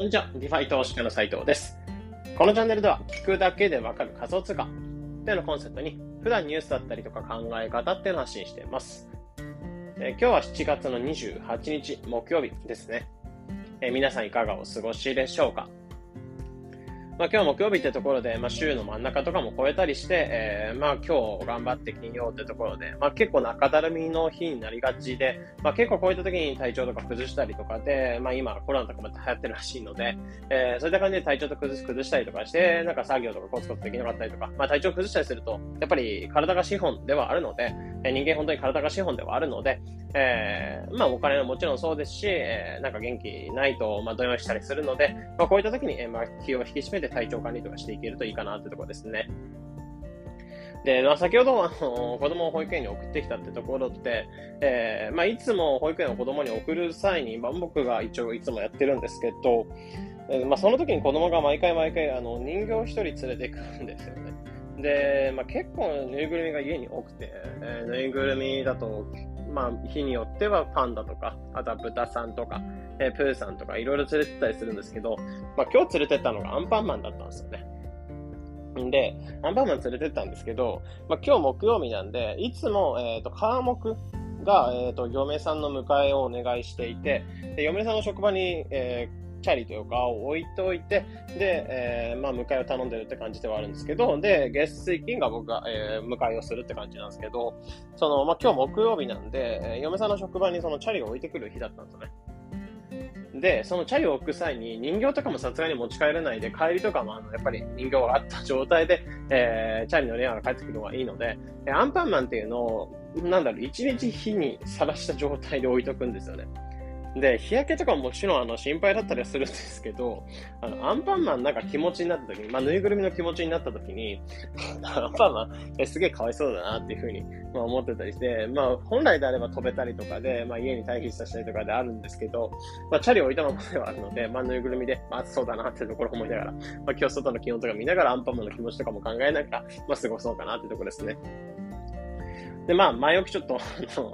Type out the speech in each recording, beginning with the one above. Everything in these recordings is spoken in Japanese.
こんにちは。 DeFi 投資家の斉藤です。このチャンネルでは、聞くだけでわかる仮想通貨っていうのコンセプトに、普段ニュースだったりとか考え方っていうのを発信しています。え、今日は7月の28日木曜日ですね。え、皆さんいかがお過ごしでしょうか？まあ、今日木曜日ってところで、まあ、週の真ん中とかも超えたりして、えー、まあ、今日頑張って金曜ってところで、まあ、結構中だるみの日になりがちで、まあ、結構こういった時に体調とか崩したりとかで、まあ、今コロナとかも流行ってるらしいので、えー、そういった感じで体調と崩す崩したりとかして、なんか作業とかコツコツできなかったりとか、まあ、体調崩したりすると、やっぱり体が資本ではあるので、え、人間本当に体が資本ではあるので、えー、まあ、お金はもちろんそうですし、えー、なんか元気ないと、まあ、動揺したりするので、まあ、こういった時に、えー、まあ、気を引き締めて体調管理とかしていけるといいかなってところですね。で、まあ、先ほど、あの、子供を保育園に送ってきたってところって、えー、まあ、いつも保育園を子供に送る際に、まあ、僕が一応いつもやってるんですけど、えー、まあ、その時に子供が毎回毎回、あの、人形一人連れてくるんですよね。で、まあ、結構ぬいぐるみが家に多くて、えー、ぬいぐるみだとまあ、日によってはパンダとか、あとは豚さんとか、えー、プーさんとかいろいろ連れてったりするんですけど、まあ、今日連れてったのがアンパンマンだったんですよね。んで、アンパンマン連れてったんですけど、まあ、今日木曜日なんで、いつも、えっ、ー、と、科目が、えっ、ー、と、嫁さんの迎えをお願いしていて、で嫁さんの職場に、えーチャリというかを置いておいて、で、えー、まあ、迎えを頼んでるって感じではあるんですけど、で、月水金が僕が、えー、迎えをするって感じなんですけど、その、まあ、今日木曜日なんで、え、嫁さんの職場にそのチャリを置いてくる日だったんですよね。で、そのチャリを置く際に人形とかもさすがに持ち帰れないで、帰りとかもあのやっぱり人形があった状態で、えー、チャリ乗りなが帰ってくるのがいいので、アンパンマンっていうのを、なんだろう、一日火にさらした状態で置いとくんですよね。で、日焼けとかももちろんあの心配だったりはするんですけど、あの、アンパンマンなんか気持ちになった時に、まあ、ぬいぐるみの気持ちになった時に、アンパンマン、えすげえかわいそうだなっていうふうに、まあ、思ってたりして、まあ、本来であれば飛べたりとかで、まあ、家に退避させたりとかであるんですけど、まあ、チャリ置いたままではあるので、まあ、ぬいぐるみで、まあ、暑そうだなっていうところを思いながら、まあ、今日外の気温とか見ながらアンパンマンの気持ちとかも考えながら、まあ、過ごそうかなっていうところですね。で、まあ、前置きちょっと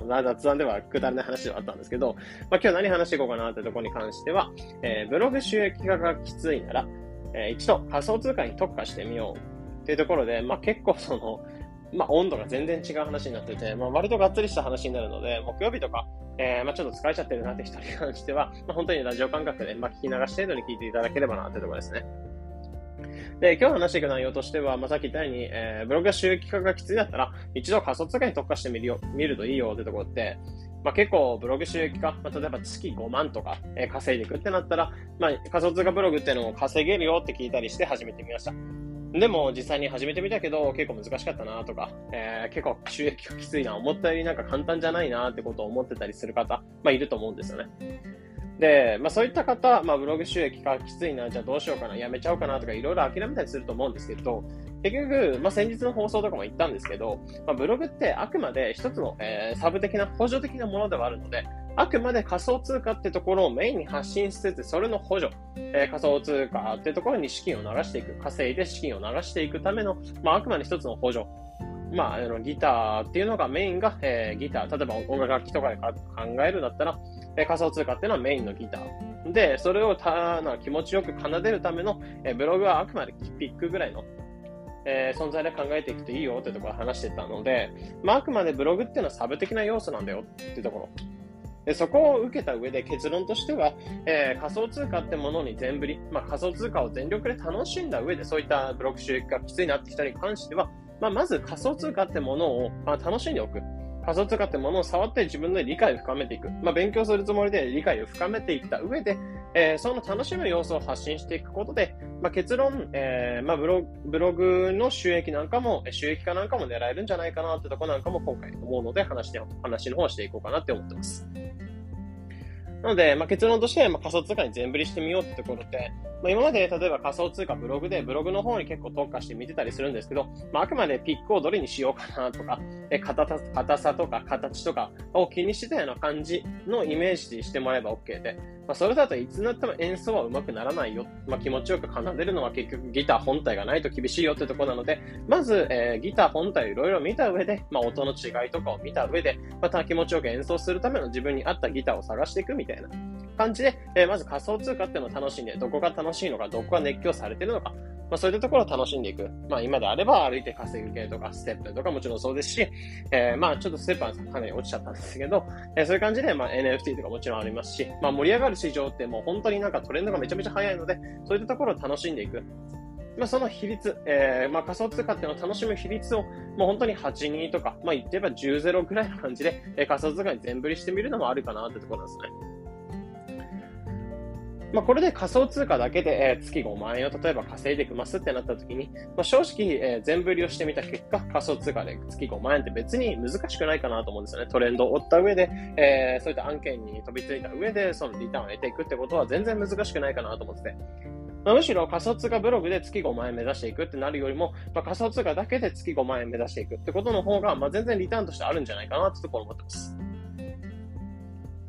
雑談ではくだらない話ではあったんですけど、まあ、今日何話していこうかなってところに関しては、えー、ブログ収益化がきついなら、えー、一度仮想通貨に特化してみようっていうところで、まあ、結構その、まあ、温度が全然違う話になってて、まあ、割とがっつりした話になるので、木曜日とか、えー、まあ、ちょっと疲れちゃってるなって人に関しては、まあ、本当にラジオ感覚で、まあ、聞き流し程度に聞いていただければなってところですね。で、今日話していく内容としては、まあ、さっき言ったように、えー、ブログが収益化がきついだったら、一度仮想通貨に特化してみるよ、見るといいよってところって、まあ、結構ブログ収益化、まあ、例えば月5万とか、えー、稼いでいくってなったら、まあ、仮想通貨ブログっていうのを稼げるよって聞いたりして始めてみました。でも実際に始めてみたけど結構難しかったなとか、えー、結構収益がきついな、思ったよりなんか簡単じゃないなってことを思ってたりする方、まあいると思うんですよね。で、まあ、そういった方、まあ、ブログ収益がきついな、じゃあどうしようかな、やめちゃおうかなとか、いろいろ諦めたりすると思うんですけど、結局、まあ、先日の放送とかも言ったんですけど、まあ、ブログってあくまで一つの、えー、サブ的な補助的なものではあるので、あくまで仮想通貨ってところをメインに発信しつつ、それの補助、えー、仮想通貨ってところに資金を流していく、稼いで資金を流していくための、まあ、あくまで一つの補助。まあ、あのギターっていうのがメインが、えー、ギター、例えば音楽楽器とかで考えるんだったら、えー、仮想通貨っていうのはメインのギター。で、それをたな気持ちよく奏でるための、えー、ブログはあくまでピックぐらいの、えー、存在で考えていくといいよってところ話してたので、まあ、あくまでブログっていうのはサブ的な要素なんだよっていうところ。でそこを受けた上で結論としては、えー、仮想通貨ってものに全振り、まあ、仮想通貨を全力で楽しんだ上で、そういったブログ収益がきついなって人に関しては、まあ、まず仮想通貨ってものを、まあ、楽しんでおく。仮想通貨ってものを触って自分で理解を深めていく。まあ、勉強するつもりで理解を深めていった上で、えー、その楽しむ要素を発信していくことで、まあ、結論、えーまあブロ、ブログの収益なんかも、収益化なんかも狙えるんじゃないかなってとこなんかも今回思うので話して、話の方していこうかなって思ってます。なので、まあ、結論として、まあ、仮想通貨に全振りしてみようってところで、まあ、今まで例えば仮想通貨ブログでブログの方に結構特化して見てたりするんですけど、まあ、あくまでピックをどれにしようかなとか、え硬硬さとか形とかを気にしてたような感じのイメージにしてもらえば OK で、まあ、それだといつになっても演奏は上手くならないよ。まあ、気持ちよく奏でるのは結局ギター本体がないと厳しいよってとこなので、まず、えー、ギター本体をいろいろ見た上で、まあ、音の違いとかを見た上で、また気持ちよく演奏するための自分に合ったギターを探していくみたいな。感じで、えー、まず仮想通貨っていうのを楽しんで、どこが楽しいのか、どこが熱狂されてるのか、まあ、そういったところを楽しんでいく。まあ、今であれば歩いて稼ぐ系とか、ステップとかもちろんそうですし、えー、まあ、ちょっとステップはかなり落ちちゃったんですけど、えー、そういう感じで、まあ、NFT とかもちろんありますし、まあ、盛り上がる市場ってもう本当になんかトレンドがめちゃめちゃ早いので、そういったところを楽しんでいく。まあ、その比率、えー、まあ、仮想通貨っていうのを楽しむ比率を、もう本当に8、2とか、まあ、言ってれば10、0ぐらいの感じで、えー、仮想通貨に全振りしてみるのもあるかなってところなんですね。まあ、これで仮想通貨だけで、え月5万円を例えば稼いでいきますってなった時に、まあ、正直、え全振りをしてみた結果、仮想通貨で月5万円って別に難しくないかなと思うんですよね。トレンドを追った上で、えー、そういった案件に飛びついた上で、そのリターンを得ていくってことは全然難しくないかなと思ってて。まあ、むしろ仮想通貨ブログで月5万円目指していくってなるよりも、まあ、仮想通貨だけで月5万円目指していくってことの方が、まあ、全然リターンとしてあるんじゃないかなってところ思ってます。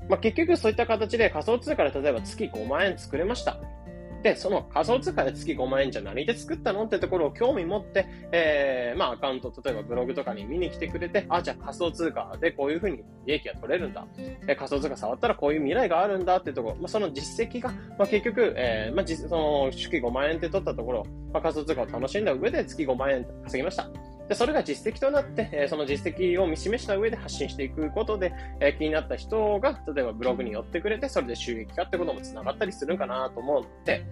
まあ、結局そういった形で仮想通貨で例えば月5万円作れました。で、その仮想通貨で月5万円じゃ何で作ったのってところを興味持って、えー、まあアカウント、例えばブログとかに見に来てくれて、あ、じゃあ仮想通貨でこういうふうに利益が取れるんだ。えー、仮想通貨触ったらこういう未来があるんだってところ、まあ、その実績が、まあ、結局、えー、まあ、その、月5万円って取ったところ、まあ、仮想通貨を楽しんだ上で月5万円稼ぎました。で、それが実績となって、えその実績を見示した上で発信していくことで、え気になった人が、例えばブログに寄ってくれて、それで収益化ってことも繋がったりするんかなと思うので、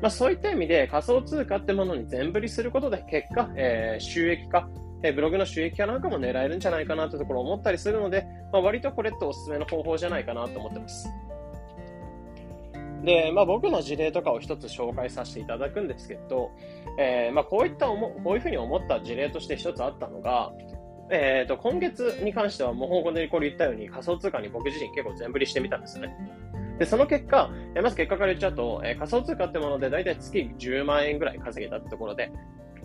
まあ、そういった意味で仮想通貨ってものに全振りすることで、結果、えー、収益化、えブログの収益化なんかも狙えるんじゃないかなというところを思ったりするので、まあ、割とこれっておすすめの方法じゃないかなと思ってます。で、まあ、僕の事例とかを一つ紹介させていただくんですけど、えー、まあ、こういったこういうふうに思った事例として一つあったのが、えーと、今月に関しては、もう本当にこれ言ったように仮想通貨に僕自身結構全振りしてみたんですね。で、その結果、えまず結果から言っちゃうと、えー、仮想通貨ってもので大体月10万円ぐらい稼げたってところで、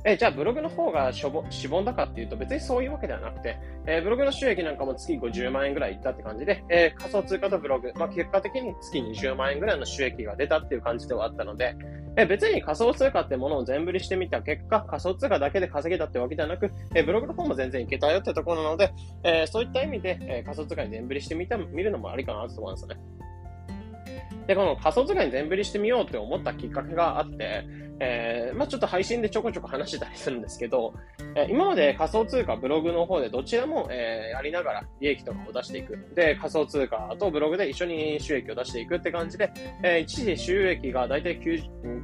えじゃあブログの方がしょぼ、しぼんだかっていうと別にそういうわけではなくて、えー、ブログの収益なんかも月50万円ぐらいいったって感じで、えー、仮想通貨とブログ、まあ、結果的に月20万円ぐらいの収益が出たっていう感じではあったので、え、別に仮想通貨ってものを全振りしてみた結果、仮想通貨だけで稼げたってわけではなく、えブログの方も全然いけたよってところなので、えそういった意味で、え仮想通貨に全振りしてみた、見るのもありかなと思うんですね。で、この仮想通貨に全振りしてみようって思ったきっかけがあって、えー、まあちょっと配信でちょこちょこ話してたりするんですけど、えー、今まで仮想通貨、ブログの方でどちらも、えー、やりながら利益とかを出していく。で、仮想通貨とブログで一緒に収益を出していくって感じで、えー、一時収益がだいたい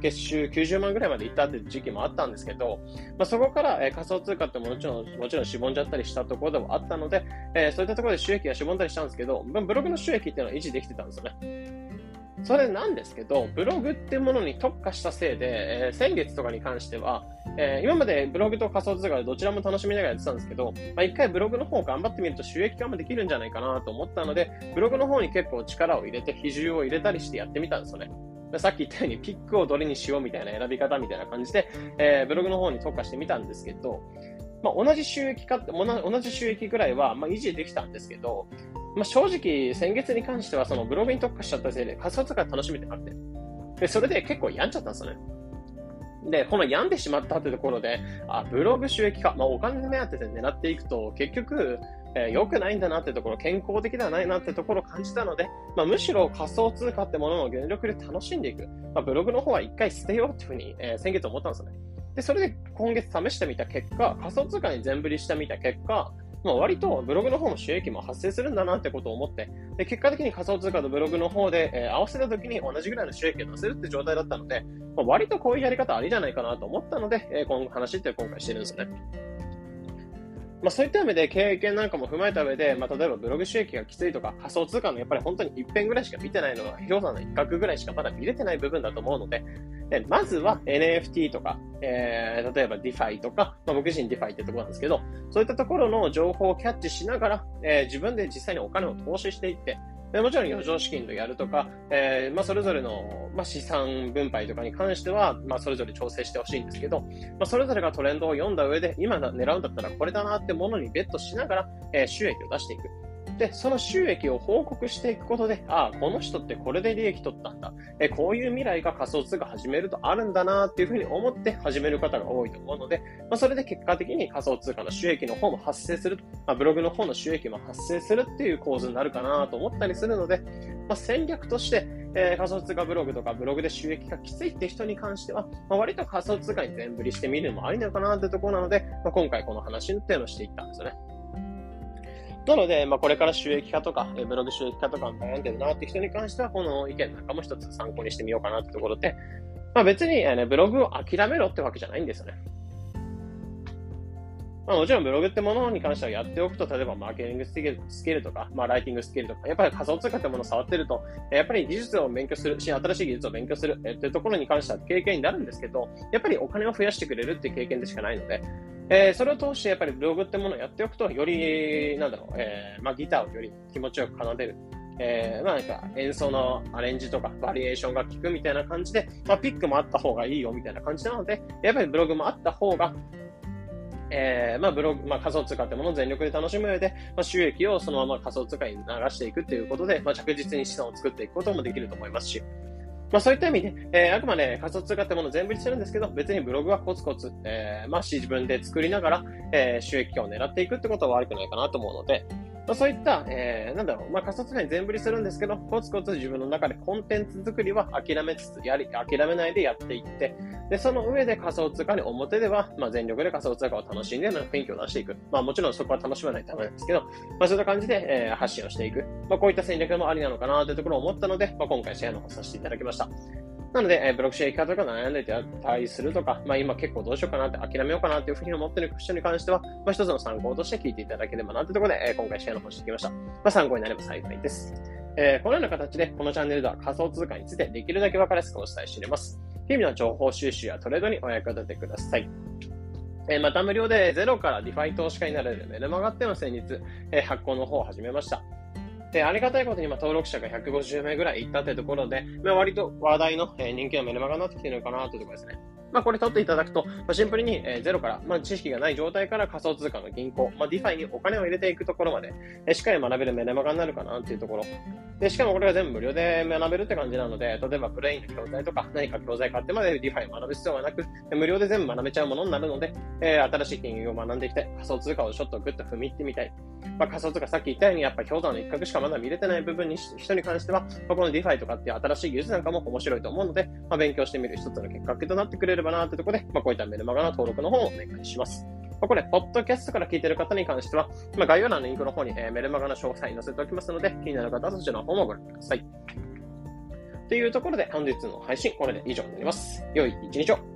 月収90万ぐらいまでいったって時期もあったんですけど、まあそこから、えー、仮想通貨ってもちろん、もちろんしぼんじゃったりしたところでもあったので、えー、そういったところで収益がしぼんだりしたんですけど、ブログの収益っていうのは維持できてたんですよね。それなんですけど、ブログってものに特化したせいで、えー、先月とかに関しては、えー、今までブログと仮想通貨でどちらも楽しみながらやってたんですけど、まあ、一回ブログの方頑張ってみると収益化もできるんじゃないかなと思ったので、ブログの方に結構力を入れて、比重を入れたりしてやってみたんですよね。さっき言ったようにピックをどれにしようみたいな選び方みたいな感じで、えー、ブログの方に特化してみたんですけど、まあ、同じ収益化って、同じ収益ぐらいは、まあ、維持できたんですけど、まあ、正直、先月に関してはそのブログに特化しちゃったせいで仮想通貨楽しめてなくて。で、それで結構病んじゃったんですよね。で、この病んでしまったってところで、あ、ブログ収益化、まあ、お金目当てで狙っていくと、結局、えー、良くないんだなってところ、健康的ではないなってところを感じたので、まあ、むしろ仮想通貨ってものを全力で楽しんでいく。まあ、ブログの方は一回捨てようっていうふうに、えー、先月思ったんですよね。で、それで今月試してみた結果、仮想通貨に全振りしてみた結果、まあ、割とブログの方の収益も発生するんだなってことを思って、で結果的に仮想通貨とブログの方で、えー、合わせた時に同じぐらいの収益を出せるって状態だったので、まあ、割とこういうやり方ありじゃないかなと思ったので、えー、この話って今回してるんですよね。まあ、そういった意味で経験なんかも踏まえた上で、まあ、例えばブログ収益がきついとか仮想通貨のやっぱり本当に一辺ぐらいしか見てないのは氷山の一角ぐらいしかまだ見れてない部分だと思うの、でまずは NFT とか、えー、例えば DeFi とか、まあ、僕自身 DeFi ってところなんですけど、そういったところの情報をキャッチしながら、えー、自分で実際にお金を投資していって、でもちろん余剰資金とやるとか、えー、まあ、それぞれの、まあ、資産分配とかに関しては、まあ、それぞれ調整してほしいんですけど、まあ、それぞれがトレンドを読んだ上で、今狙うんだったらこれだなってものにベットしながら、えー、収益を出していく。で、その収益を報告していくことで、ああ、この人ってこれで利益取ったんだ。えこういう未来が仮想通貨始めるとあるんだなっていうふうに思って始める方が多いと思うので、まあ、それで結果的に仮想通貨の収益の方も発生する、まあ、ブログの方の収益も発生するっていう構図になるかなと思ったりするので、まあ、戦略として、えー、仮想通貨ブログとかブログで収益がきついって人に関しては、まあ、割と仮想通貨に全振りしてみるのもありなのかなってところなので、まあ、今回この話っていうのをしていったんですよね。なので、まあ、これから収益化とか、ブログ収益化とか悩んでるなって人に関しては、この意見なんかも一つ参考にしてみようかなってところで、まあ、別に、ね、ブログを諦めろってわけじゃないんですよね。まあ、もちろんブログってものに関してはやっておくと、例えばマーケティングスキルスキルとか、まあ、ライティングスキルとか、やっぱり仮想通貨ってものを触ってると、やっぱり技術を勉強するし、新しい技術を勉強するっていうところに関しては経験になるんですけど、やっぱりお金を増やしてくれるっていう経験でしかないので、えー、それを通してやっぱりブログってものをやっておくと、より、なんだろう、えー、まあ、ギターをより気持ちよく奏でる。えー、まあなんか演奏のアレンジとかバリエーションが効くみたいな感じで、まあピックもあった方がいいよみたいな感じなので、やっぱりブログもあった方が、えー、まあブログ、まあ仮想通貨ってものを全力で楽しむ上で、まあ収益をそのまま仮想通貨に流していくっていうことで、まあ着実に資産を作っていくこともできると思いますし、まあそういった意味で、えー、あくまで仮想通貨ってものを全部にしてるんですけど、別にブログはコツコツ、えー、まあ自分で作りながら、えー、収益化を狙っていくってことは悪くないかなと思うので、まあ、そういった、えー、なんだろう、まあ、仮想通貨に全振りするんですけど、コツコツ自分の中でコンテンツ作りは諦めつつ、やり、諦めないでやっていって、で、その上で仮想通貨に表では、まあ、全力で仮想通貨を楽しんでの、雰囲気を出していく。まあ、もちろんそこは楽しまないとダメなんですけど、まあ、そういった感じで、えー、発信をしていく。まあ、こういった戦略もありなのかなというところを思ったので、まあ、今回シェアの方させていただきました。なので、えー、ブロックチェーン化とか悩んでたりするとか、まあ今結構どうしようかなって諦めようかなっていうふうに思ってる人に関しては、まあ一つの参考として聞いていただければなってところで、えー、今回シェアの方してきました。まあ参考になれば幸いです。えー、このような形で、このチャンネルでは仮想通貨についてできるだけ分かりやすくお伝えしています。日々の情報収集やトレードにお役立てください。えー、また無料でゼロから DeFi 投資家になれるメルマガっての先日、えー、発行の方を始めました。で、ありがたいことに今登録者が150名ぐらいいったってところで、まあ、割と話題の、え人気のメルマガになってきてるのかなというところですね。まあ、これ取っていただくと、まあ、シンプルに、えー、ゼロから、まあ、知識がない状態から仮想通貨の銀行、まあ、 DeFi にお金を入れていくところまで、えー、しっかり学べるメルマガになるかなっていうところ。で、しかもこれが全部無料で学べるって感じなので、例えば Brain の教材とか何か教材買ってまで DeFi を学ぶ必要がなく、無料で全部学べちゃうものになるので、えー、新しい金融を学んでいきたい。仮想通貨をちょっとグッと踏み入ってみたい。まあ、仮想通貨さっき言ったように、やっぱ氷山の一角しかまだ見れてない部分に人に関しては、まあ、この DeFi とかっていう新しい技術なんかも面白いと思うので、まあ、勉強してみる一つのきっかけとなってくれるればなってところで、まあ、こういったメルマガの登録の方をお願いします。まあ、これ、ポッドキャストから聞いてる方に関しては、まあ、概要欄のリンクの方に、えー、メルマガの詳細載せておきますので、気になる方はそちらの方もご覧ください。というところで、本日の配信、これで以上になります。良い一日を。